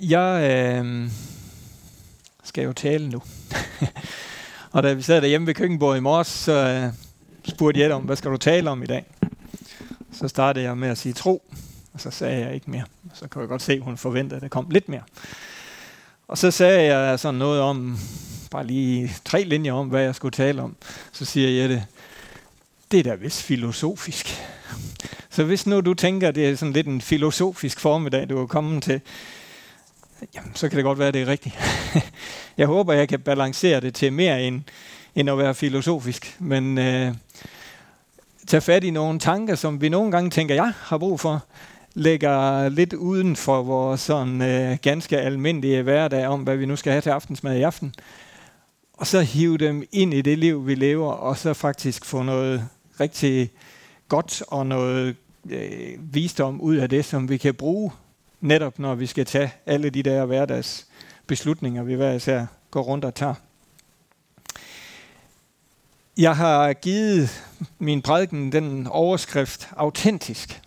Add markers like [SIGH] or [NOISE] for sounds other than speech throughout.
Jeg øh, skal jo tale nu. [LAUGHS] og da vi sad derhjemme ved køkkenbordet i morges, så øh, spurgte jeg om, hvad skal du tale om i dag? Så startede jeg med at sige tro, og så sagde jeg ikke mere. Så kan jeg godt se, at hun forventede, at der kom lidt mere. Og så sagde jeg sådan noget om, bare lige tre linjer om, hvad jeg skulle tale om. Så siger jeg det, det er da vist filosofisk. [LAUGHS] Så hvis nu du tænker, det er sådan lidt en filosofisk formiddag, du er kommet til, jamen, så kan det godt være, det er rigtigt. [LAUGHS] jeg håber, jeg kan balancere det til mere end, end at være filosofisk. Men øh, tage fat i nogle tanker, som vi nogle gange tænker, jeg har brug for, lægger lidt uden for vores sådan øh, ganske almindelige hverdag om, hvad vi nu skal have til aftensmad i aften. Og så hive dem ind i det liv, vi lever, og så faktisk få noget rigtig godt og noget øh, visdom ud af det, som vi kan bruge netop når vi skal tage alle de der hverdags beslutninger, vi hver især går rundt og tager. Jeg har givet min prædiken den overskrift autentisk.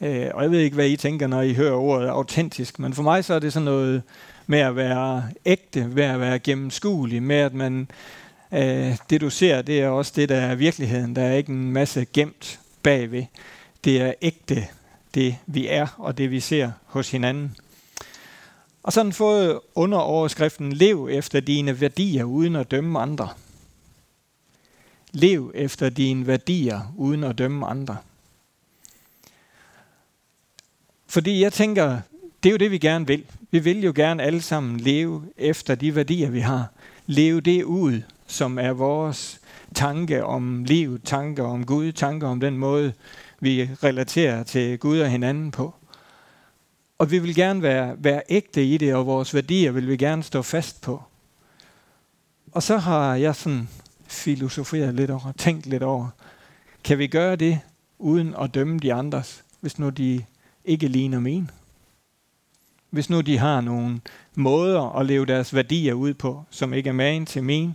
Øh, og jeg ved ikke, hvad I tænker, når I hører ordet autentisk, men for mig så er det sådan noget med at være ægte, med at være gennemskuelig, med at man, øh, det du ser, det er også det, der er virkeligheden. Der er ikke en masse gemt bagved. Det er ægte, det vi er og det vi ser hos hinanden. Og så har fået underoverskriften, lev efter dine værdier uden at dømme andre. Lev efter dine værdier uden at dømme andre. Fordi jeg tænker, det er jo det, vi gerne vil. Vi vil jo gerne alle sammen leve efter de værdier, vi har. Leve det ud, som er vores tanke om liv, tanke om Gud, tanke om den måde, vi relaterer til Gud og hinanden på. Og vi vil gerne være, være ægte i det, og vores værdier vil vi gerne stå fast på. Og så har jeg sådan filosoferet lidt over, tænkt lidt over, kan vi gøre det uden at dømme de andres, hvis nu de ikke ligner min? Hvis nu de har nogle måder at leve deres værdier ud på, som ikke er magen til min,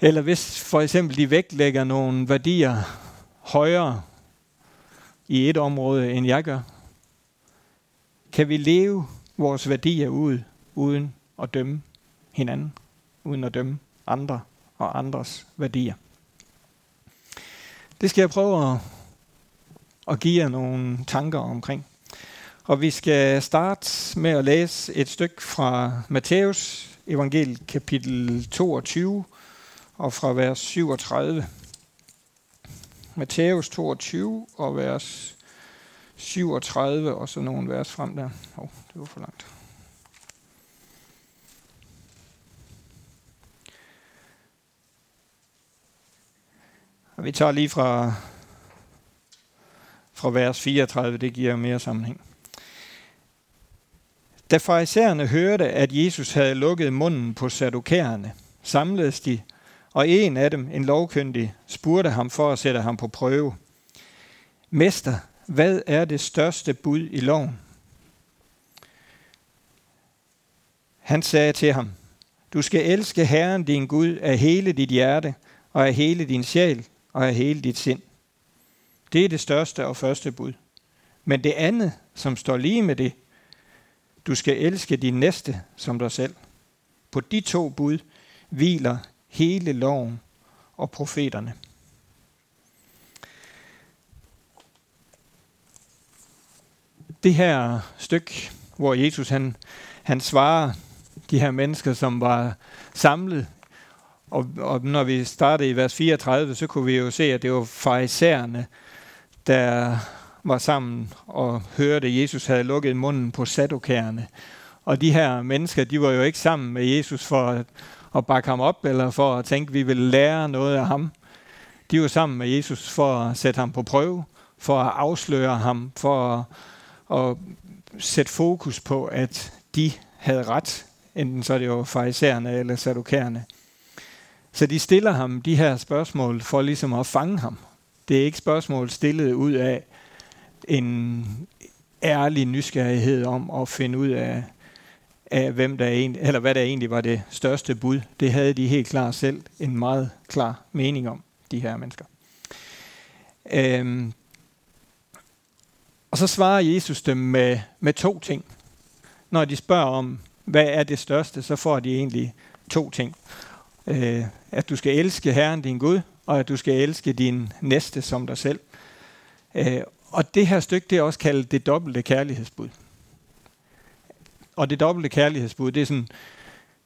eller hvis for eksempel de vægtlægger nogle værdier højere i et område, end jeg gør? Kan vi leve vores værdier ud, uden at dømme hinanden, uden at dømme andre og andres værdier? Det skal jeg prøve at, at give jer nogle tanker omkring. Og vi skal starte med at læse et stykke fra Matthæus evangeliet kapitel 22 og fra vers 37. Matthæus 22 og vers 37, og så nogle vers frem der. Åh, oh, det var for langt. Og vi tager lige fra, fra vers 34, det giver mere sammenhæng. Da farisæerne hørte, at Jesus havde lukket munden på sadukærerne, samledes de og en af dem, en lovkyndig, spurgte ham for at sætte ham på prøve. Mester, hvad er det største bud i loven? Han sagde til ham, du skal elske Herren din Gud af hele dit hjerte, og af hele din sjæl, og af hele dit sind. Det er det største og første bud. Men det andet, som står lige med det, du skal elske din næste som dig selv. På de to bud hviler hele loven og profeterne. Det her stykke, hvor Jesus han, han svarer de her mennesker, som var samlet, og, og når vi startede i vers 34, så kunne vi jo se, at det var farisæerne, der var sammen og hørte, at Jesus havde lukket munden på sadokærerne. Og de her mennesker, de var jo ikke sammen med Jesus for at at bakke ham op, eller for at tænke, at vi vil lære noget af ham. De var sammen med Jesus for at sætte ham på prøve, for at afsløre ham, for at, at sætte fokus på, at de havde ret, enten så det var farisæerne eller sadukærerne. Så de stiller ham de her spørgsmål for ligesom at fange ham. Det er ikke spørgsmål stillet ud af en ærlig nysgerrighed om at finde ud af, af, hvem der egentlig, eller hvad der egentlig var det største bud. Det havde de helt klart selv en meget klar mening om, de her mennesker. Øhm, og så svarer Jesus dem med, med to ting. når de spørger om, hvad er det største, så får de egentlig to ting. Øh, at du skal elske Herren din Gud, og at du skal elske din næste som dig selv. Øh, og det her stykke, det er også kaldet det dobbelte kærlighedsbud. Og det dobbelte kærlighedsbud, det er sådan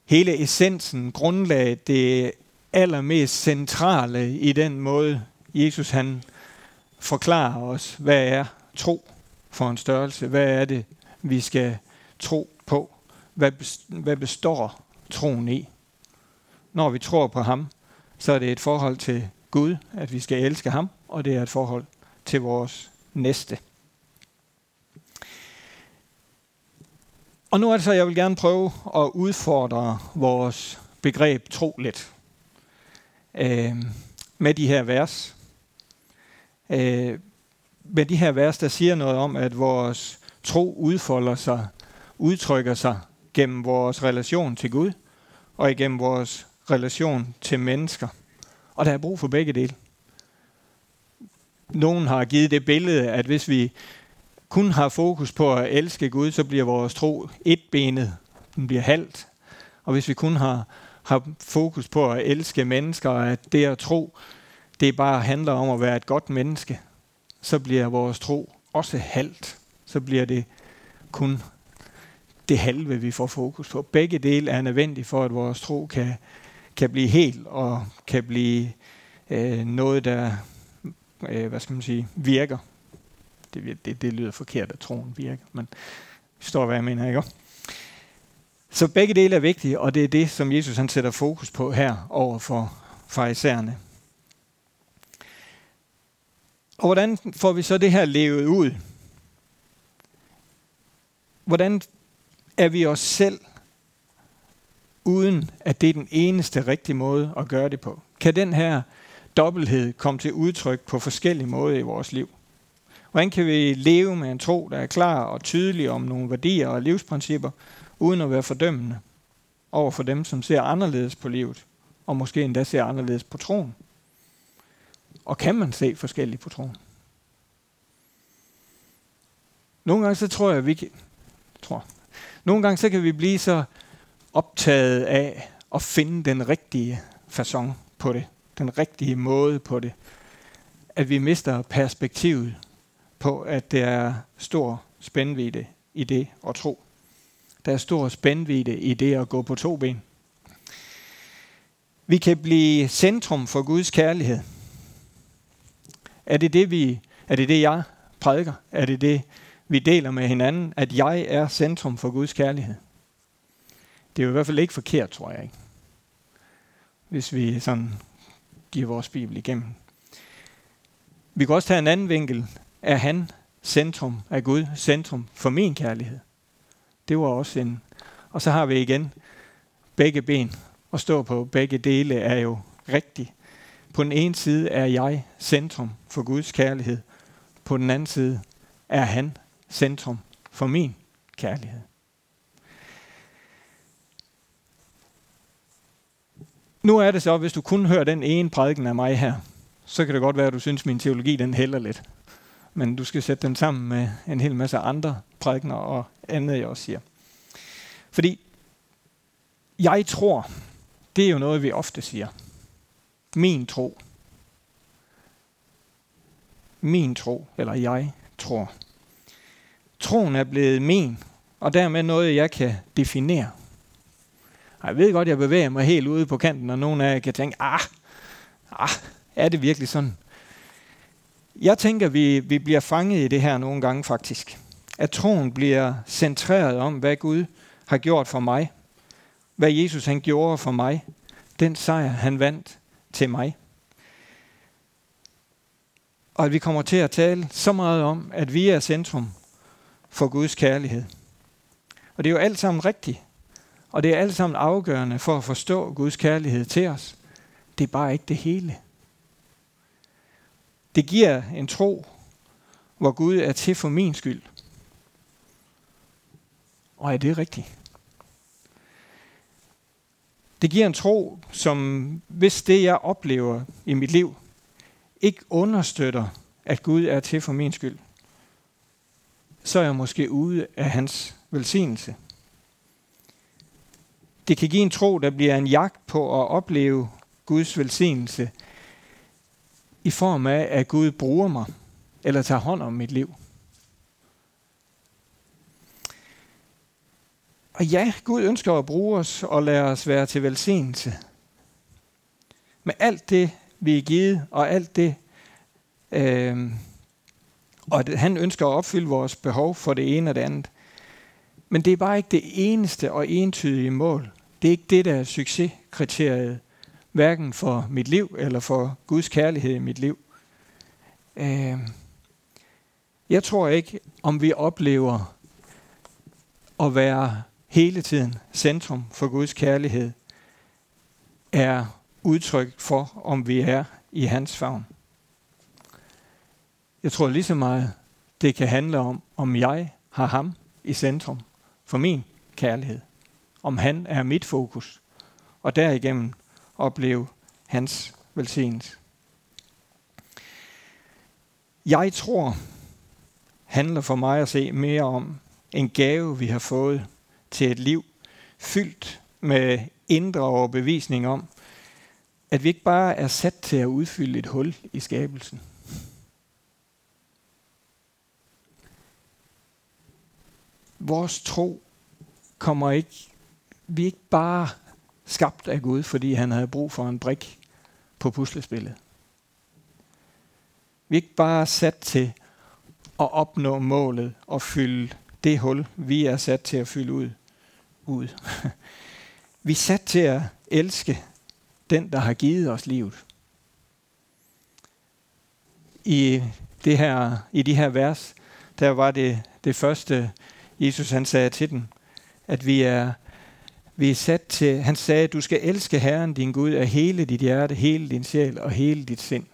hele essensen, grundlaget, det allermest centrale i den måde, Jesus han forklarer os, hvad er tro for en størrelse? Hvad er det, vi skal tro på? Hvad består troen i? Når vi tror på ham, så er det et forhold til Gud, at vi skal elske ham, og det er et forhold til vores næste. Og nu er det så, jeg vil gerne prøve at udfordre vores begreb tro lidt øh, med de her vers. Øh, med de her vers, der siger noget om, at vores tro udfolder sig, udtrykker sig gennem vores relation til Gud og igennem vores relation til mennesker. Og der er brug for begge dele. Nogen har givet det billede, at hvis vi kun har fokus på at elske Gud, så bliver vores tro etbenet, den bliver halvt. Og hvis vi kun har, har fokus på at elske mennesker, og at det at tro, det bare handler om at være et godt menneske, så bliver vores tro også halvt. Så bliver det kun det halve, vi får fokus på. Begge dele er nødvendige for, at vores tro kan, kan blive helt og kan blive øh, noget, der øh, hvad skal man sige, virker. Det, det, det lyder forkert, at troen virker, men står hvad jeg mener, ikke? Så begge dele er vigtige, og det er det, som Jesus han sætter fokus på her over for farisæerne. Og hvordan får vi så det her levet ud? Hvordan er vi os selv, uden at det er den eneste rigtige måde at gøre det på? Kan den her dobbelthed komme til udtryk på forskellige måder i vores liv? Hvordan kan vi leve med en tro, der er klar og tydelig om nogle værdier og livsprincipper, uden at være fordømmende over for dem, som ser anderledes på livet, og måske endda ser anderledes på troen? Og kan man se forskelligt på troen? Nogle gange så tror jeg, at vi kan, tror, nogle gange så kan vi blive så optaget af at finde den rigtige façon på det, den rigtige måde på det, at vi mister perspektivet på, at der er stor spændvidde i det at tro. Der er stor spændvidde i det at gå på to ben. Vi kan blive centrum for Guds kærlighed. Er det det, vi, er det, det jeg prædiker? Er det det, vi deler med hinanden, at jeg er centrum for Guds kærlighed? Det er jo i hvert fald ikke forkert, tror jeg ikke. Hvis vi sådan giver vores bibel igennem. Vi kan også tage en anden vinkel. Er han centrum, er Gud centrum for min kærlighed? Det var også en... Og så har vi igen begge ben. At stå på begge dele er jo rigtigt. På den ene side er jeg centrum for Guds kærlighed. På den anden side er han centrum for min kærlighed. Nu er det så, hvis du kun hører den ene prædiken af mig her, så kan det godt være, at du synes, at min teologi den hælder lidt. Men du skal sætte den sammen med en hel masse andre prædikner og andet, jeg også siger. Fordi jeg tror, det er jo noget, vi ofte siger. Min tro. Min tro, eller jeg tror. Troen er blevet min, og dermed noget, jeg kan definere. Jeg ved godt, jeg bevæger mig helt ude på kanten, og nogen af jer kan tænke, ah, ah er det virkelig sådan? Jeg tænker, vi, vi bliver fanget i det her nogle gange faktisk. At troen bliver centreret om, hvad Gud har gjort for mig. Hvad Jesus han gjorde for mig. Den sejr, han vandt til mig. Og at vi kommer til at tale så meget om, at vi er centrum for Guds kærlighed. Og det er jo alt sammen rigtigt. Og det er alt sammen afgørende for at forstå Guds kærlighed til os. Det er bare ikke det hele. Det giver en tro, hvor Gud er til for min skyld. Og er det rigtigt? Det giver en tro, som hvis det, jeg oplever i mit liv, ikke understøtter, at Gud er til for min skyld, så er jeg måske ude af hans velsignelse. Det kan give en tro, der bliver en jagt på at opleve Guds velsignelse i form af, at Gud bruger mig eller tager hånd om mit liv. Og ja, Gud ønsker at bruge os og lade os være til velsignelse. Med alt det, vi er givet, og alt det, øh, og han ønsker at opfylde vores behov for det ene og det andet. Men det er bare ikke det eneste og entydige mål. Det er ikke det, der er succeskriteriet, hverken for mit liv eller for Guds kærlighed i mit liv. Øh, jeg tror ikke, om vi oplever at være hele tiden centrum for Guds kærlighed, er udtryk for, om vi er i hans favn. Jeg tror lige så meget, det kan handle om, om jeg har ham i centrum for min kærlighed. Om han er mit fokus. Og derigennem opleve hans velsignelse. Jeg tror, handler for mig at se mere om en gave, vi har fået til et liv fyldt med indre overbevisning om, at vi ikke bare er sat til at udfylde et hul i skabelsen. Vores tro kommer ikke, vi er ikke bare skabt af Gud, fordi han havde brug for en brik på puslespillet. Vi er ikke bare sat til at opnå målet og fylde det hul, vi er sat til at fylde ud. ud. [LAUGHS] Vi er sat til at elske den, der har givet os livet. I, det her, i de her vers, der var det det første, Jesus han sagde til dem, at vi er, vi er sat til, han sagde, du skal elske Herren din Gud af hele dit hjerte, hele din sjæl og hele dit sind.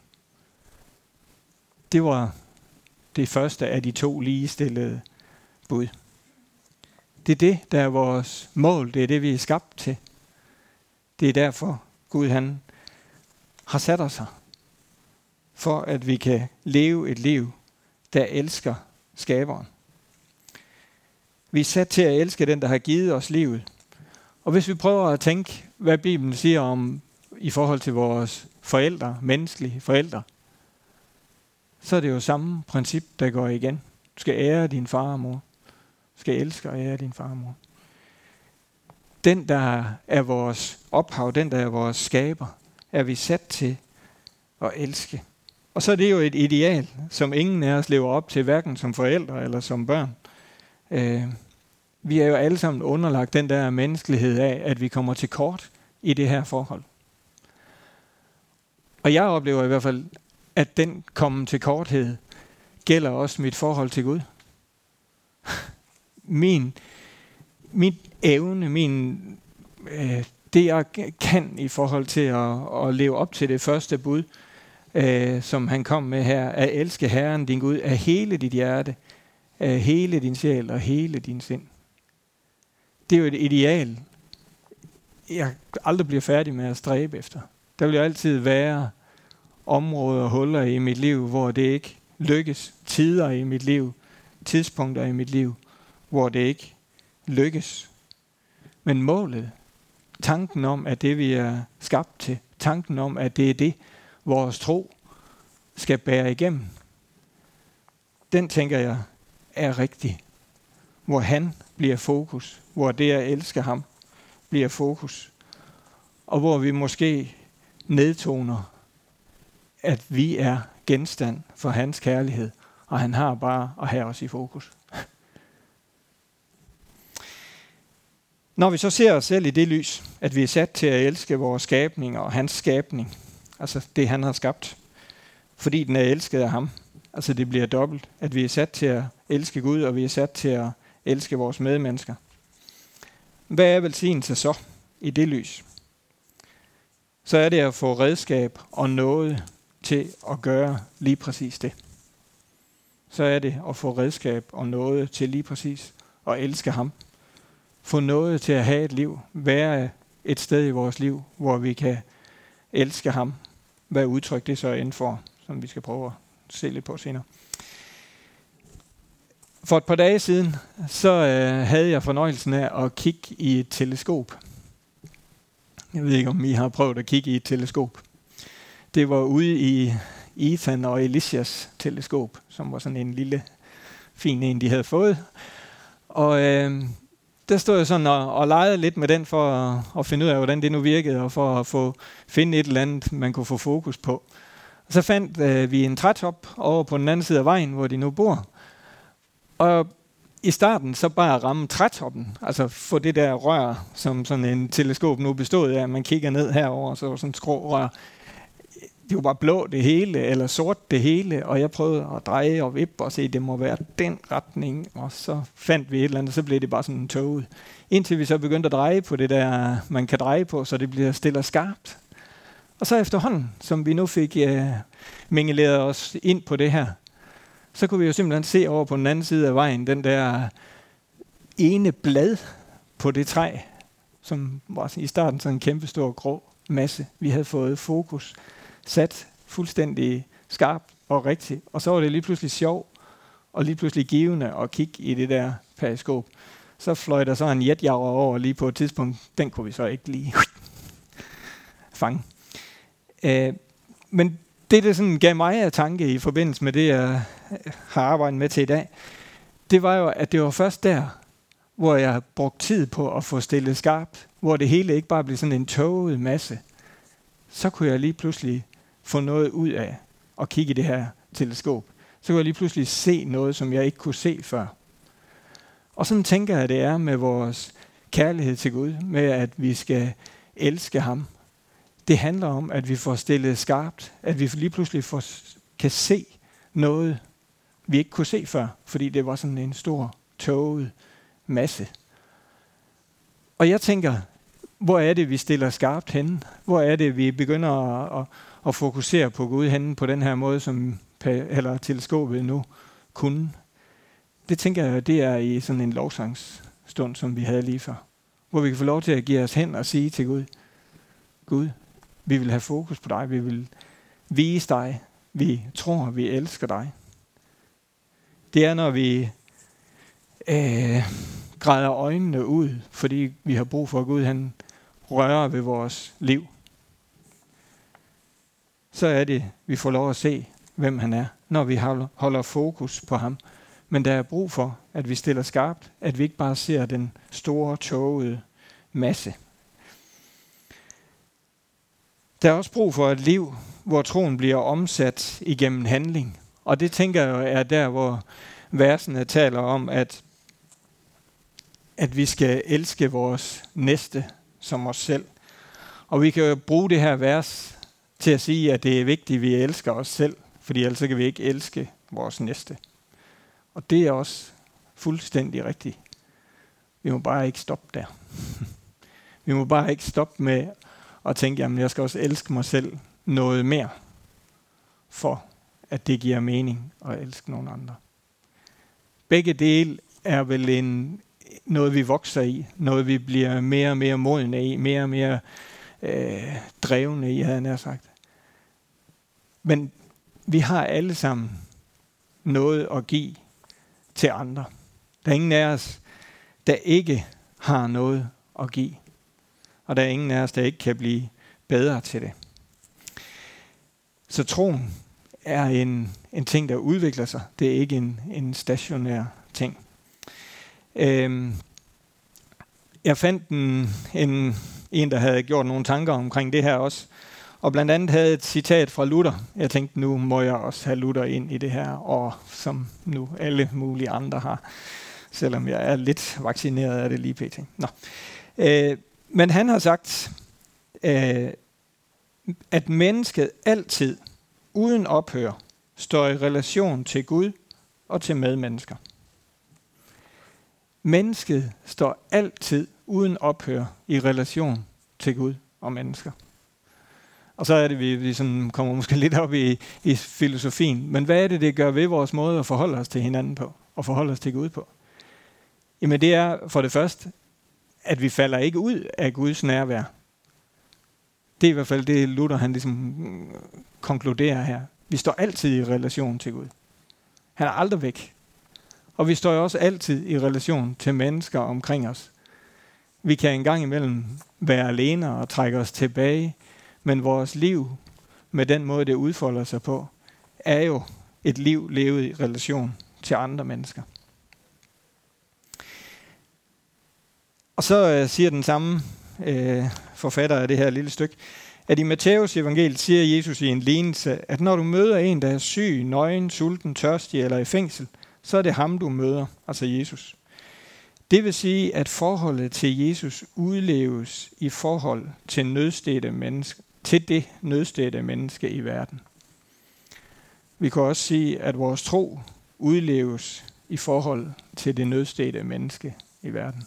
Det var det første af de to ligestillede bud. Det er det, der er vores mål. Det er det, vi er skabt til. Det er derfor, Gud han har sat os her. For at vi kan leve et liv, der elsker skaberen. Vi er sat til at elske den, der har givet os livet. Og hvis vi prøver at tænke, hvad Bibelen siger om i forhold til vores forældre, menneskelige forældre, så er det jo samme princip, der går igen. Du skal ære din far og mor. Du skal elske og ære din far og mor. Den, der er vores ophav, den, der er vores skaber, er vi sat til at elske. Og så er det jo et ideal, som ingen af os lever op til, hverken som forældre eller som børn. Øh, vi er jo alle sammen underlagt den der menneskelighed af, at vi kommer til kort i det her forhold. Og jeg oplever i hvert fald, at den komme til korthed gælder også mit forhold til Gud. [LAUGHS] Min, min evne, min, øh, det jeg kan i forhold til at, at leve op til det første bud, øh, som han kom med her, at elske Herren din Gud af hele dit hjerte, af hele din sjæl og hele din sind. Det er jo et ideal, jeg aldrig bliver færdig med at stræbe efter. Der vil jo altid være områder og huller i mit liv, hvor det ikke lykkes. Tider i mit liv, tidspunkter i mit liv, hvor det ikke lykkes. Men målet, tanken om, at det vi er skabt til, tanken om, at det er det, vores tro skal bære igennem, den tænker jeg er rigtig. Hvor han bliver fokus, hvor det at elske ham bliver fokus, og hvor vi måske nedtoner at vi er genstand for hans kærlighed, og han har bare at have os i fokus. Når vi så ser os selv i det lys, at vi er sat til at elske vores skabning og hans skabning, altså det han har skabt, fordi den er elsket af ham, altså det bliver dobbelt, at vi er sat til at elske Gud, og vi er sat til at elske vores medmennesker. Hvad er velsignelse så i det lys? Så er det at få redskab og noget til at gøre lige præcis det. Så er det at få redskab og noget til lige præcis at elske ham. Få noget til at have et liv, være et sted i vores liv, hvor vi kan elske ham. Hvad udtryk det så end for, som vi skal prøve at se lidt på senere. For et par dage siden, så øh, havde jeg fornøjelsen af at kigge i et teleskop. Jeg ved ikke, om I har prøvet at kigge i et teleskop. Det var ude i Ethan og Elisias teleskop, som var sådan en lille, fin en, de havde fået. Og øh, der stod jeg sådan og, og legede lidt med den for at, at finde ud af, hvordan det nu virkede, og for at få finde et eller andet, man kunne få fokus på. Og så fandt øh, vi en trætop over på den anden side af vejen, hvor de nu bor. Og i starten så bare ramme trætoppen, altså få det der rør, som sådan en teleskop nu bestod af, man kigger ned herover, så var sådan en skrå rør. Det var bare blå det hele, eller sort det hele, og jeg prøvede at dreje og vippe og se, at det må være den retning, og så fandt vi et eller andet, så blev det bare sådan en toget. Indtil vi så begyndte at dreje på det der, man kan dreje på, så det bliver stille og skarpt. Og så efterhånden, som vi nu fik øh, mingeleret os ind på det her, så kunne vi jo simpelthen se over på den anden side af vejen, den der ene blad på det træ, som var i starten sådan en kæmpe stor grå masse. Vi havde fået fokus sat fuldstændig skarpt og rigtigt. Og så var det lige pludselig sjov og lige pludselig givende at kigge i det der periskop. Så fløj der så en jetjager over lige på et tidspunkt. Den kunne vi så ikke lige [LAUGHS] fange. Øh, men det, der sådan gav mig af tanke i forbindelse med det, jeg har arbejdet med til i dag, det var jo, at det var først der, hvor jeg brugte tid på at få stillet skarpt, hvor det hele ikke bare blev sådan en tåget masse. Så kunne jeg lige pludselig få noget ud af at kigge i det her teleskop. Så kunne jeg lige pludselig se noget, som jeg ikke kunne se før. Og sådan tænker jeg, at det er med vores kærlighed til Gud, med at vi skal elske ham det handler om, at vi får stillet skarpt, at vi lige pludselig får, kan se noget, vi ikke kunne se før, fordi det var sådan en stor, tåget masse. Og jeg tænker, hvor er det, vi stiller skarpt henne? Hvor er det, vi begynder at, at, at fokusere på Gud henne på den her måde, som eller teleskopet nu kunne? Det tænker jeg, det er i sådan en lovsangsstund, som vi havde lige før. Hvor vi kan få lov til at give os hen og sige til Gud, Gud, vi vil have fokus på dig. Vi vil vise dig. Vi tror, vi elsker dig. Det er, når vi øh, græder øjnene ud, fordi vi har brug for, at Gud han rører ved vores liv. Så er det, vi får lov at se, hvem han er, når vi holder fokus på ham. Men der er brug for, at vi stiller skarpt, at vi ikke bare ser den store, tågede masse. Der er også brug for et liv, hvor troen bliver omsat igennem handling. Og det tænker jeg er der, hvor versene taler om, at, at vi skal elske vores næste som os selv. Og vi kan jo bruge det her vers til at sige, at det er vigtigt, at vi elsker os selv, fordi ellers kan vi ikke elske vores næste. Og det er også fuldstændig rigtigt. Vi må bare ikke stoppe der. [LAUGHS] vi må bare ikke stoppe med og tænke, jamen jeg skal også elske mig selv noget mere, for at det giver mening at elske nogen andre. Begge dele er vel en, noget, vi vokser i, noget, vi bliver mere og mere modne i, mere og mere øh, drevne i, havde jeg sagt. Men vi har alle sammen noget at give til andre. Der er ingen af os, der ikke har noget at give og der er ingen af os, der ikke kan blive bedre til det. Så troen er en, en ting, der udvikler sig. Det er ikke en, en stationær ting. Øhm, jeg fandt en, en, en, der havde gjort nogle tanker omkring det her også, og blandt andet havde et citat fra Luther. Jeg tænkte, nu må jeg også have Luther ind i det her, og som nu alle mulige andre har, selvom jeg er lidt vaccineret af det lige pt. Nå. Øh, men han har sagt, øh, at mennesket altid, uden ophør, står i relation til Gud og til medmennesker. Mennesket står altid uden ophør i relation til Gud og mennesker. Og så er det, vi, vi sådan kommer måske lidt op i, i filosofien. Men hvad er det, det gør ved vores måde at forholde os til hinanden på? Og forholde os til Gud på? Jamen det er for det første, at vi falder ikke ud af Guds nærvær. Det er i hvert fald det, Luther han ligesom mm, konkluderer her. Vi står altid i relation til Gud. Han er aldrig væk. Og vi står jo også altid i relation til mennesker omkring os. Vi kan engang imellem være alene og trække os tilbage, men vores liv med den måde, det udfolder sig på, er jo et liv levet i relation til andre mennesker. Og så øh, siger den samme øh, forfatter af det her lille stykke, at i Matteus evangeliet siger Jesus i en lignelse, at når du møder en, der er syg, nøgen, sulten, tørstig eller i fængsel, så er det ham, du møder, altså Jesus. Det vil sige, at forholdet til Jesus udleves i forhold til nødstede menneske, til det nødstede menneske i verden. Vi kan også sige, at vores tro udleves i forhold til det nødstede menneske i verden.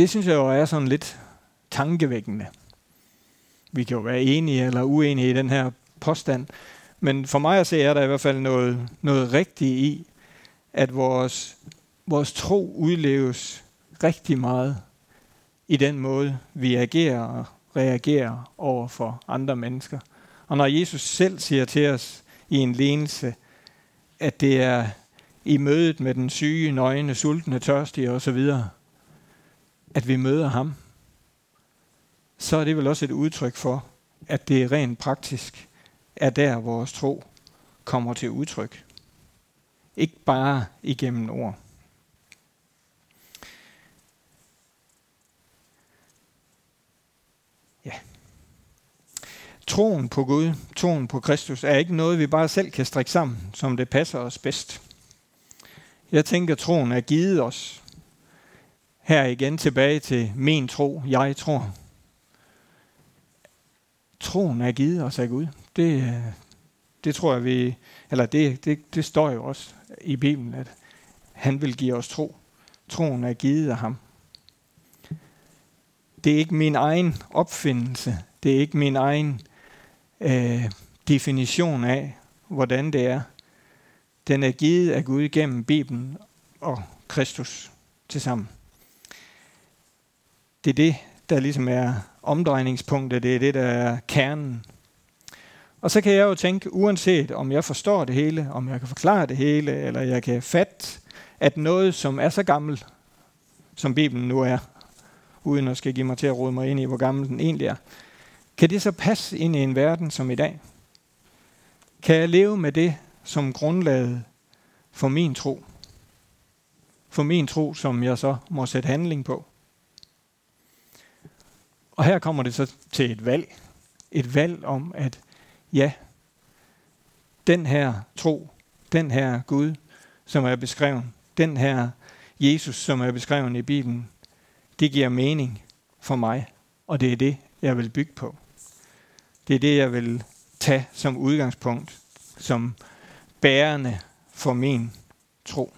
Det synes jeg jo er sådan lidt tankevækkende. Vi kan jo være enige eller uenige i den her påstand, men for mig at se er der i hvert fald noget, noget rigtigt i, at vores, vores tro udleves rigtig meget i den måde, vi agerer og reagerer over for andre mennesker. Og når Jesus selv siger til os i en lignelse, at det er i mødet med den syge, nøgne, sultne, tørstige osv., at vi møder ham, så er det vel også et udtryk for, at det rent praktisk er der, vores tro kommer til udtryk. Ikke bare igennem ord. Ja. Troen på Gud, troen på Kristus, er ikke noget, vi bare selv kan strikke sammen, som det passer os bedst. Jeg tænker, troen er givet os. Her igen tilbage til min tro, jeg tror. Troen er givet os af Gud. Det, øh, det tror jeg, vi, eller det, det, det står jo også i Bibelen, at han vil give os tro. Troen er givet af ham. Det er ikke min egen opfindelse. Det er ikke min egen øh, definition af, hvordan det er. Den er givet af Gud gennem Bibelen og Kristus til sammen. Det er det, der ligesom er omdrejningspunktet. Det er det, der er kernen og så kan jeg jo tænke, uanset om jeg forstår det hele, om jeg kan forklare det hele, eller jeg kan fatte, at noget, som er så gammel, som Bibelen nu er, uden at skal give mig til at rode mig ind i, hvor gammel den egentlig er, kan det så passe ind i en verden som i dag? Kan jeg leve med det som grundlaget for min tro? For min tro, som jeg så må sætte handling på. Og her kommer det så til et valg. Et valg om, at ja, den her tro, den her Gud, som er beskrevet, den her Jesus, som er beskrevet i Bibelen, det giver mening for mig, og det er det, jeg vil bygge på. Det er det, jeg vil tage som udgangspunkt, som bærende for min tro.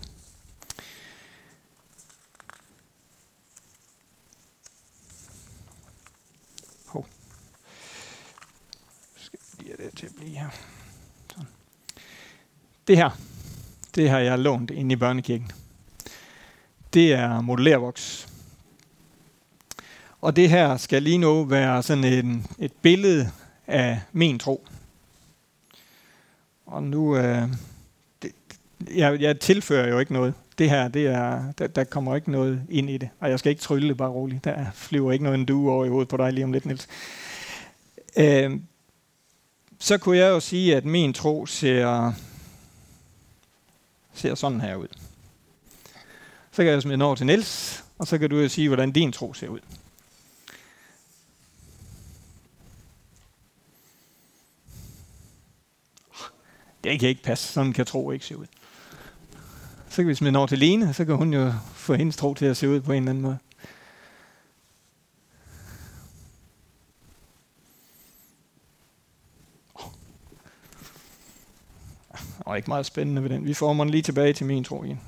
Det til at blive her. Sådan. Det her, det har jeg lånt ind i børnekirken. Det er modellervoks. Og det her skal lige nu være sådan en, et billede af min tro. Og nu, øh, det, jeg, jeg tilfører jo ikke noget. Det her, det er, der, der kommer ikke noget ind i det. Og jeg skal ikke trylle bare roligt. Der flyver ikke noget en due over i hovedet på dig lige om lidt, Niels. Øh, så kunne jeg jo sige, at min tro ser, ser sådan her ud. Så kan jeg smide den over til Niels, og så kan du jo sige, hvordan din tro ser ud. Det kan ikke passe. Sådan kan tro ikke se ud. Så kan vi smide den over til Lene, så kan hun jo få hendes tro til at se ud på en eller anden måde. Og ikke meget spændende ved den. Vi får mig lige tilbage til min tro igen.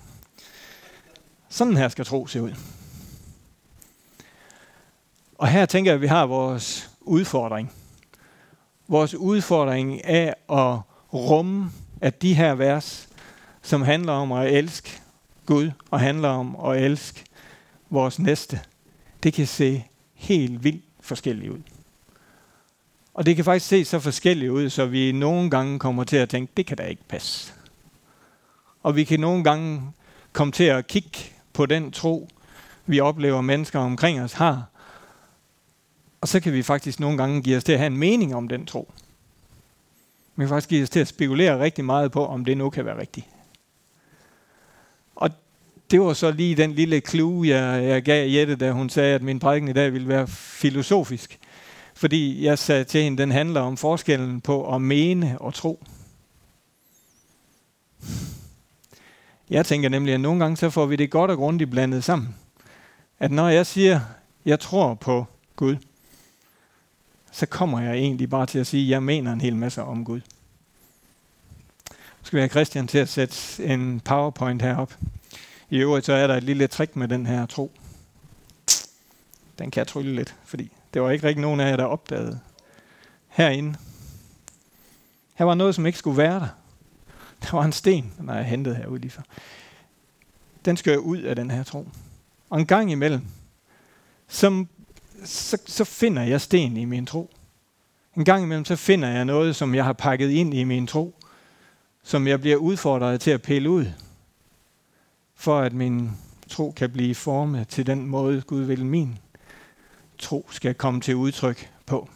Sådan her skal tro se ud. Og her tænker jeg, at vi har vores udfordring. Vores udfordring er at rumme, at de her vers, som handler om at elske Gud og handler om at elske vores næste, det kan se helt vildt forskelligt ud. Og det kan faktisk se så forskelligt ud, så vi nogle gange kommer til at tænke, det kan da ikke passe. Og vi kan nogle gange komme til at kigge på den tro, vi oplever mennesker omkring os har. Og så kan vi faktisk nogle gange give os til at have en mening om den tro. Vi kan faktisk give os til at spekulere rigtig meget på, om det nu kan være rigtigt. Og det var så lige den lille clue, jeg, jeg gav Jette, da hun sagde, at min prædiken i dag ville være filosofisk. Fordi jeg sagde til hende, den handler om forskellen på at mene og tro. Jeg tænker nemlig, at nogle gange så får vi det godt og grundigt blandet sammen. At når jeg siger, jeg tror på Gud, så kommer jeg egentlig bare til at sige, at jeg mener en hel masse om Gud. Nu skal vi have Christian til at sætte en PowerPoint herop. I øvrigt så er der et lille trick med den her tro. Den kan jeg trylle lidt, fordi det var ikke rigtig nogen af jer, der opdagede herinde. Her var noget, som ikke skulle være der. Der var en sten, den har jeg hentet herude lige før. Den skal ud af den her tro. Og en gang imellem, så, så, så finder jeg sten i min tro. En gang imellem, så finder jeg noget, som jeg har pakket ind i min tro, som jeg bliver udfordret til at pille ud, for at min tro kan blive formet til den måde, Gud vil min tro skal komme til udtryk på.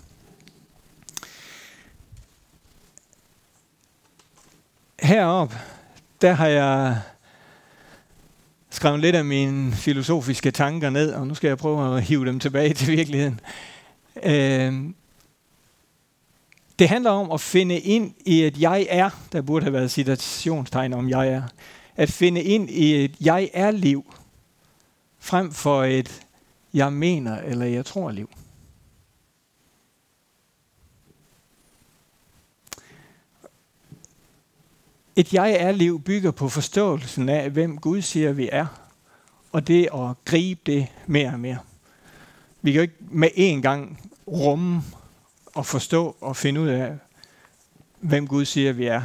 Herop, der har jeg skrevet lidt af mine filosofiske tanker ned, og nu skal jeg prøve at hive dem tilbage til virkeligheden. Øh, det handler om at finde ind i et jeg er, der burde have været citationstegn om jeg er. At finde ind i et jeg er liv, frem for et jeg mener eller jeg tror liv. Et jeg er liv bygger på forståelsen af, hvem Gud siger, vi er, og det at gribe det mere og mere. Vi kan jo ikke med én gang rumme og forstå og finde ud af, hvem Gud siger, vi er.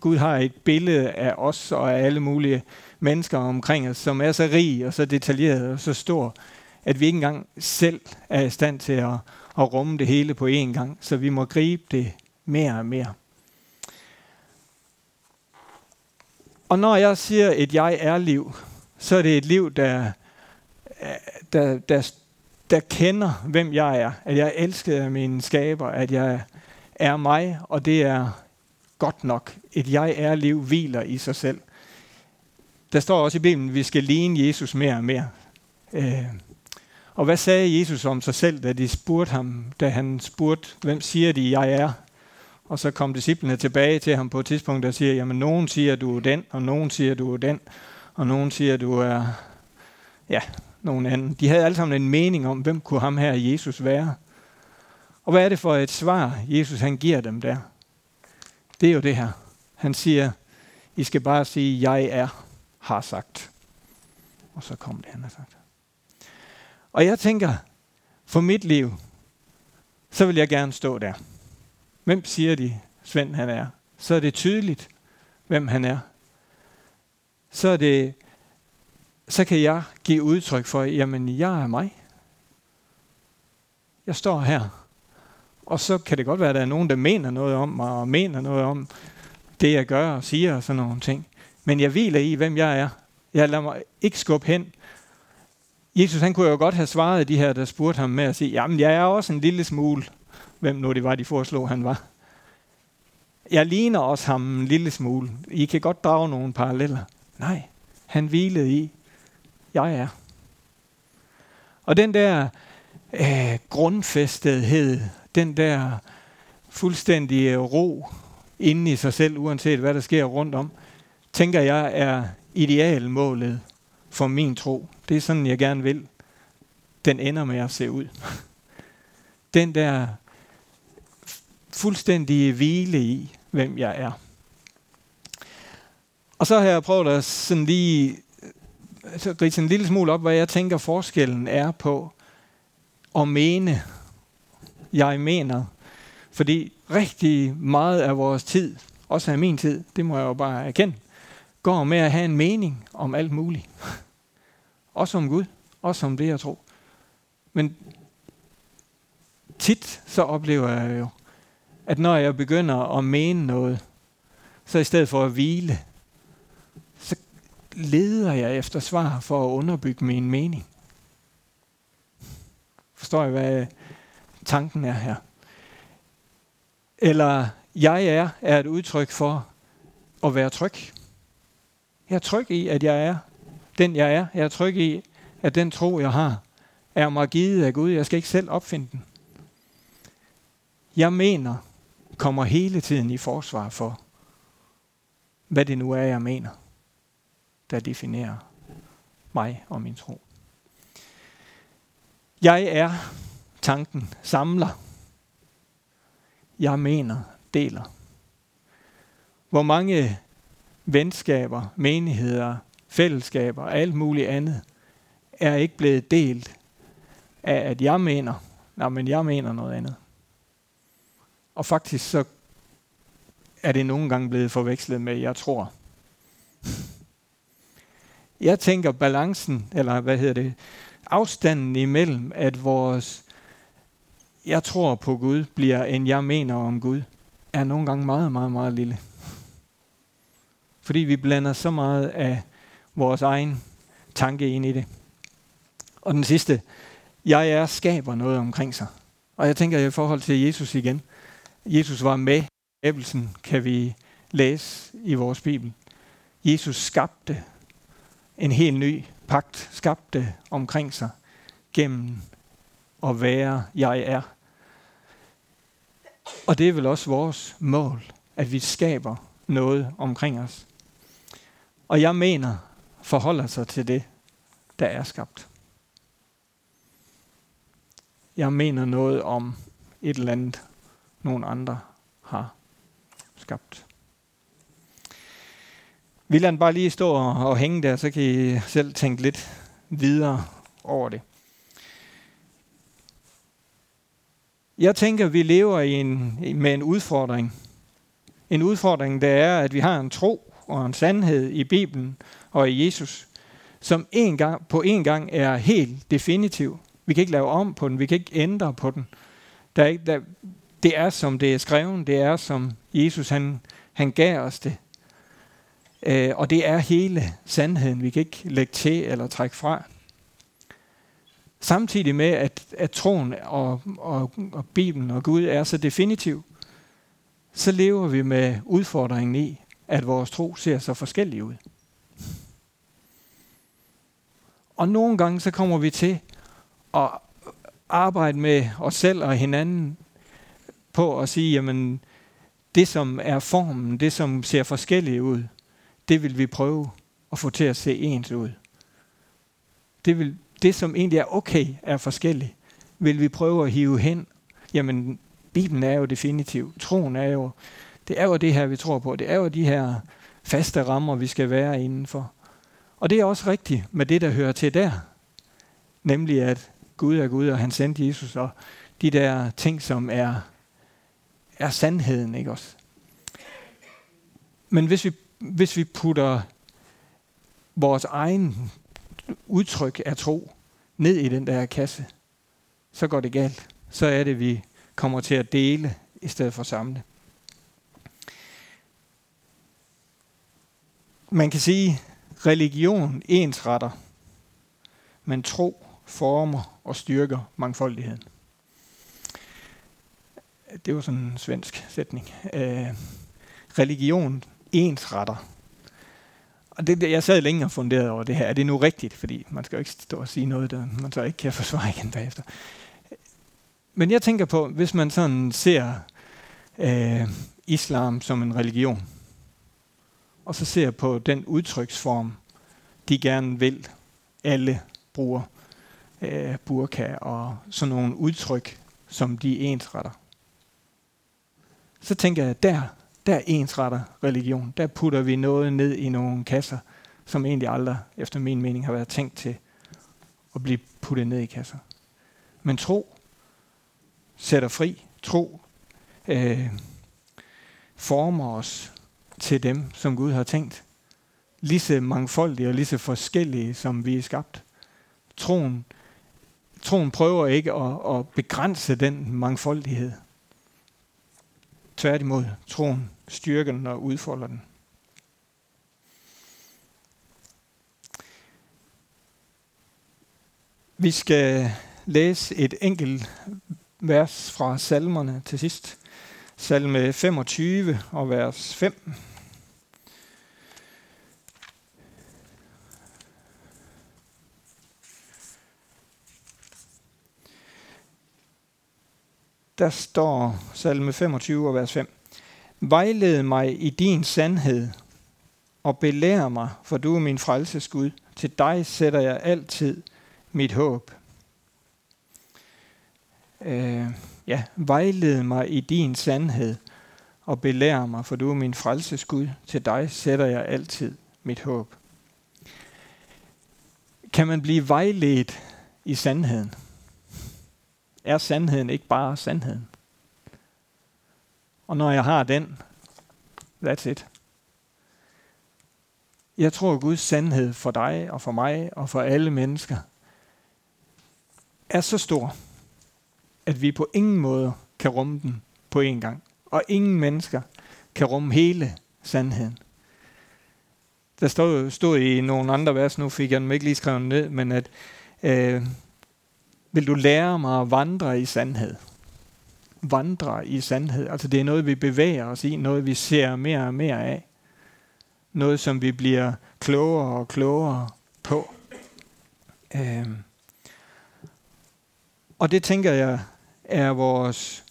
Gud har et billede af os og af alle mulige mennesker omkring os, som er så rig og så detaljeret og så stor, at vi ikke engang selv er i stand til at, at rumme det hele på én gang. Så vi må gribe det mere og mere. Og når jeg siger et jeg er liv, så er det et liv, der, der, der, der kender, hvem jeg er. At jeg er elsket af mine skaber, at jeg er mig, og det er godt nok. Et jeg er liv hviler i sig selv. Der står også i Bibelen, at vi skal ligne Jesus mere og mere. Øh, og hvad sagde Jesus om sig selv, da de spurgte ham, da han spurgte, hvem siger de, jeg er? Og så kom disciplene tilbage til ham på et tidspunkt, der siger, jamen nogen siger, du er den, og nogen siger, du er den, og nogen siger, du er, ja, nogen anden. De havde alle sammen en mening om, hvem kunne ham her Jesus være. Og hvad er det for et svar, Jesus han giver dem der? Det er jo det her. Han siger, I skal bare sige, jeg er, har sagt. Og så kom det, han har sagt. Og jeg tænker, for mit liv, så vil jeg gerne stå der. Hvem siger de, Svend han er? Så er det tydeligt, hvem han er. Så er det, så kan jeg give udtryk for, jamen jeg er mig. Jeg står her. Og så kan det godt være, at der er nogen, der mener noget om mig, og mener noget om det, jeg gør og siger og sådan nogle ting. Men jeg hviler i, hvem jeg er. Jeg lader mig ikke skubbe hen Jesus han kunne jo godt have svaret de her, der spurgte ham med at sige, jamen jeg er også en lille smule, hvem nu det var, de foreslog, han var. Jeg ligner også ham en lille smule. I kan godt drage nogle paralleller. Nej, han hvilede i, jeg er. Og den der øh, grundfæstethed, den der fuldstændige ro inde i sig selv, uanset hvad der sker rundt om, tænker jeg er idealmålet for min tro. Det er sådan, jeg gerne vil. Den ender med at se ud. [LAUGHS] Den der fuldstændige hvile i, hvem jeg er. Og så har jeg prøvet at sådan lige så ridse en lille smule op, hvad jeg tænker forskellen er på at mene, jeg mener. Fordi rigtig meget af vores tid, også af min tid, det må jeg jo bare erkende, går med at have en mening om alt muligt. [LAUGHS] Også om Gud. Også om det, jeg tror. Men tit så oplever jeg jo, at når jeg begynder at mene noget, så i stedet for at hvile, så leder jeg efter svar for at underbygge min mening. Forstår I, hvad tanken er her? Eller jeg er, er et udtryk for at være tryg. Jeg er tryg i, at jeg er den, jeg er. Jeg er tryg i, at den tro, jeg har, er mig givet af Gud. Jeg skal ikke selv opfinde den. Jeg mener, kommer hele tiden i forsvar for, hvad det nu er, jeg mener, der definerer mig og min tro. Jeg er tanken samler. Jeg mener deler. Hvor mange venskaber, menigheder, fællesskaber og alt muligt andet er ikke blevet delt af, at jeg mener, nej, men jeg mener noget andet. Og faktisk så er det nogle gange blevet forvekslet med, jeg tror. Jeg tænker balancen, eller hvad hedder det, afstanden imellem, at vores jeg tror på Gud, bliver en jeg mener om Gud, er nogle gange meget, meget, meget lille. Fordi vi blander så meget af vores egen tanke ind i det. Og den sidste, jeg er skaber noget omkring sig. Og jeg tænker i forhold til Jesus igen. Jesus var med i kan vi læse i vores Bibel. Jesus skabte en helt ny pagt, skabte omkring sig gennem at være, jeg er. Og det er vel også vores mål, at vi skaber noget omkring os. Og jeg mener, forholder sig til det, der er skabt. Jeg mener noget om et eller andet, nogen andre har skabt. Vi lader den bare lige stå og hænge der, så kan I selv tænke lidt videre over det. Jeg tænker, at vi lever i en, med en udfordring. En udfordring, der er, at vi har en tro og en sandhed i Bibelen og i Jesus, som en gang, på en gang er helt definitiv. Vi kan ikke lave om på den, vi kan ikke ændre på den. Der er ikke, der, det er, som det er skrevet, det er, som Jesus han, han gav os det. Øh, og det er hele sandheden, vi kan ikke lægge til eller trække fra. Samtidig med, at, at troen og, og, og Bibelen og Gud er så definitiv, så lever vi med udfordringen i, at vores tro ser så forskellig ud. Og nogle gange så kommer vi til at arbejde med os selv og hinanden på at sige, jamen det som er formen, det som ser forskelligt ud, det vil vi prøve at få til at se ens ud. Det vil, det, som egentlig er okay, er forskelligt, vil vi prøve at hive hen. Jamen, Bibelen er jo definitiv. Troen er jo, det er jo det her, vi tror på. Det er jo de her faste rammer, vi skal være indenfor. Og det er også rigtigt med det, der hører til der. Nemlig, at Gud er Gud, og han sendte Jesus, og de der ting, som er, er sandheden, ikke også? Men hvis vi, hvis vi putter vores egen udtryk af tro ned i den der kasse, så går det galt. Så er det, vi kommer til at dele i stedet for at samle. Man kan sige, religion ensretter, men tro former og styrker mangfoldigheden. Det var sådan en svensk sætning. Øh, religion ensretter, og det, jeg sad længe og funderede over det her. Er det nu rigtigt? Fordi man skal jo ikke stå og sige noget, der man så ikke kan [LAUGHS] forsvare igen bagefter. Men jeg tænker på, hvis man sådan ser øh, islam som en religion, og så ser på den udtryksform, de gerne vil, alle bruger øh, burka og sådan nogle udtryk, som de ensretter. Så tænker jeg, der der ensretter religion. Der putter vi noget ned i nogle kasser, som egentlig aldrig, efter min mening, har været tænkt til at blive puttet ned i kasser. Men tro sætter fri. Tro øh, former os til dem, som Gud har tænkt. Lige så mangfoldige og lige så forskellige, som vi er skabt. Troen, troen prøver ikke at, at begrænse den mangfoldighed. Tværtimod, troen styrker den og udfolder den. Vi skal læse et enkelt vers fra salmerne til sidst. Salme 25 og vers 5. Der står salme 25 og vers 5. Vejled mig i din sandhed og belær mig, for du er min frelsesgud. Til dig sætter jeg altid mit håb. Øh, ja, vejled mig i din sandhed og belær mig, for du er min frelsesgud. Til dig sætter jeg altid mit håb. Kan man blive vejledt i sandheden? Er sandheden ikke bare sandheden? Og når jeg har den, that's it. Jeg tror, at Guds sandhed for dig og for mig og for alle mennesker er så stor, at vi på ingen måde kan rumme den på én gang. Og ingen mennesker kan rumme hele sandheden. Der stod, stod i nogle andre vers, nu fik jeg dem ikke lige skrevet ned, men at øh, vil du lære mig at vandre i sandhed? Vandre i sandhed. Altså det er noget, vi bevæger os i, noget vi ser mere og mere af. Noget, som vi bliver klogere og klogere på. Øh, og det tænker jeg er vores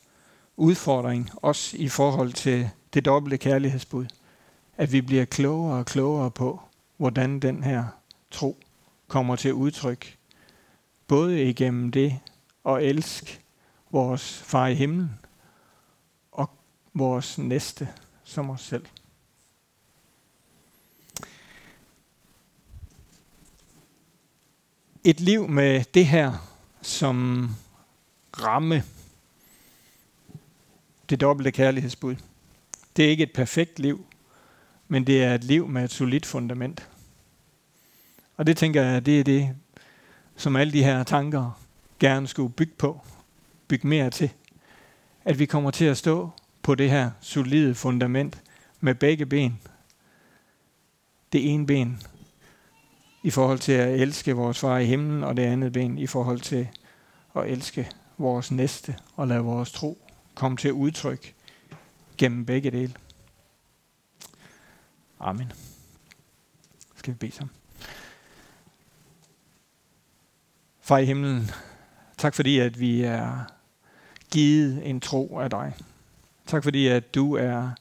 udfordring, også i forhold til det dobbelte kærlighedsbud. At vi bliver klogere og klogere på, hvordan den her tro kommer til udtryk. Både igennem det at elske vores far i himlen og vores næste som os selv. Et liv med det her som ramme det dobbelte kærlighedsbud. Det er ikke et perfekt liv, men det er et liv med et solidt fundament. Og det tænker jeg, det er det, som alle de her tanker gerne skulle bygge på, bygge mere til. At vi kommer til at stå på det her solide fundament med begge ben. Det ene ben i forhold til at elske vores far i himlen, og det andet ben i forhold til at elske vores næste og lade vores tro komme til udtryk gennem begge dele. Amen. Skal vi bede sammen. Far i himlen, tak fordi at vi er givet en tro af dig. Tak fordi at du er,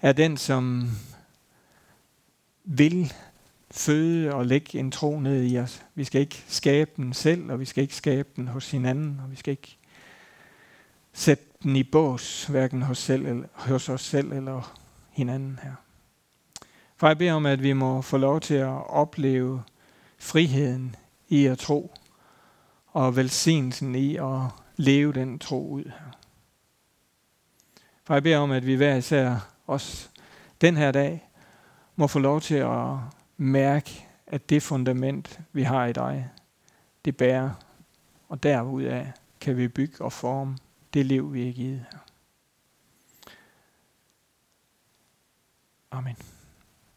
er den, som vil føde og lægge en tro ned i os. Vi skal ikke skabe den selv, og vi skal ikke skabe den hos hinanden, og vi skal ikke sætte den i bås, hverken hos, selv, eller, hos os selv eller hinanden her. For jeg beder om, at vi må få lov til at opleve friheden i at tro, og velsignelsen i at leve den tro ud her. For jeg beder om, at vi hver især også den her dag må få lov til at mærk, at det fundament, vi har i dig, det bærer, og derudaf kan vi bygge og forme det liv, vi er givet her. Amen.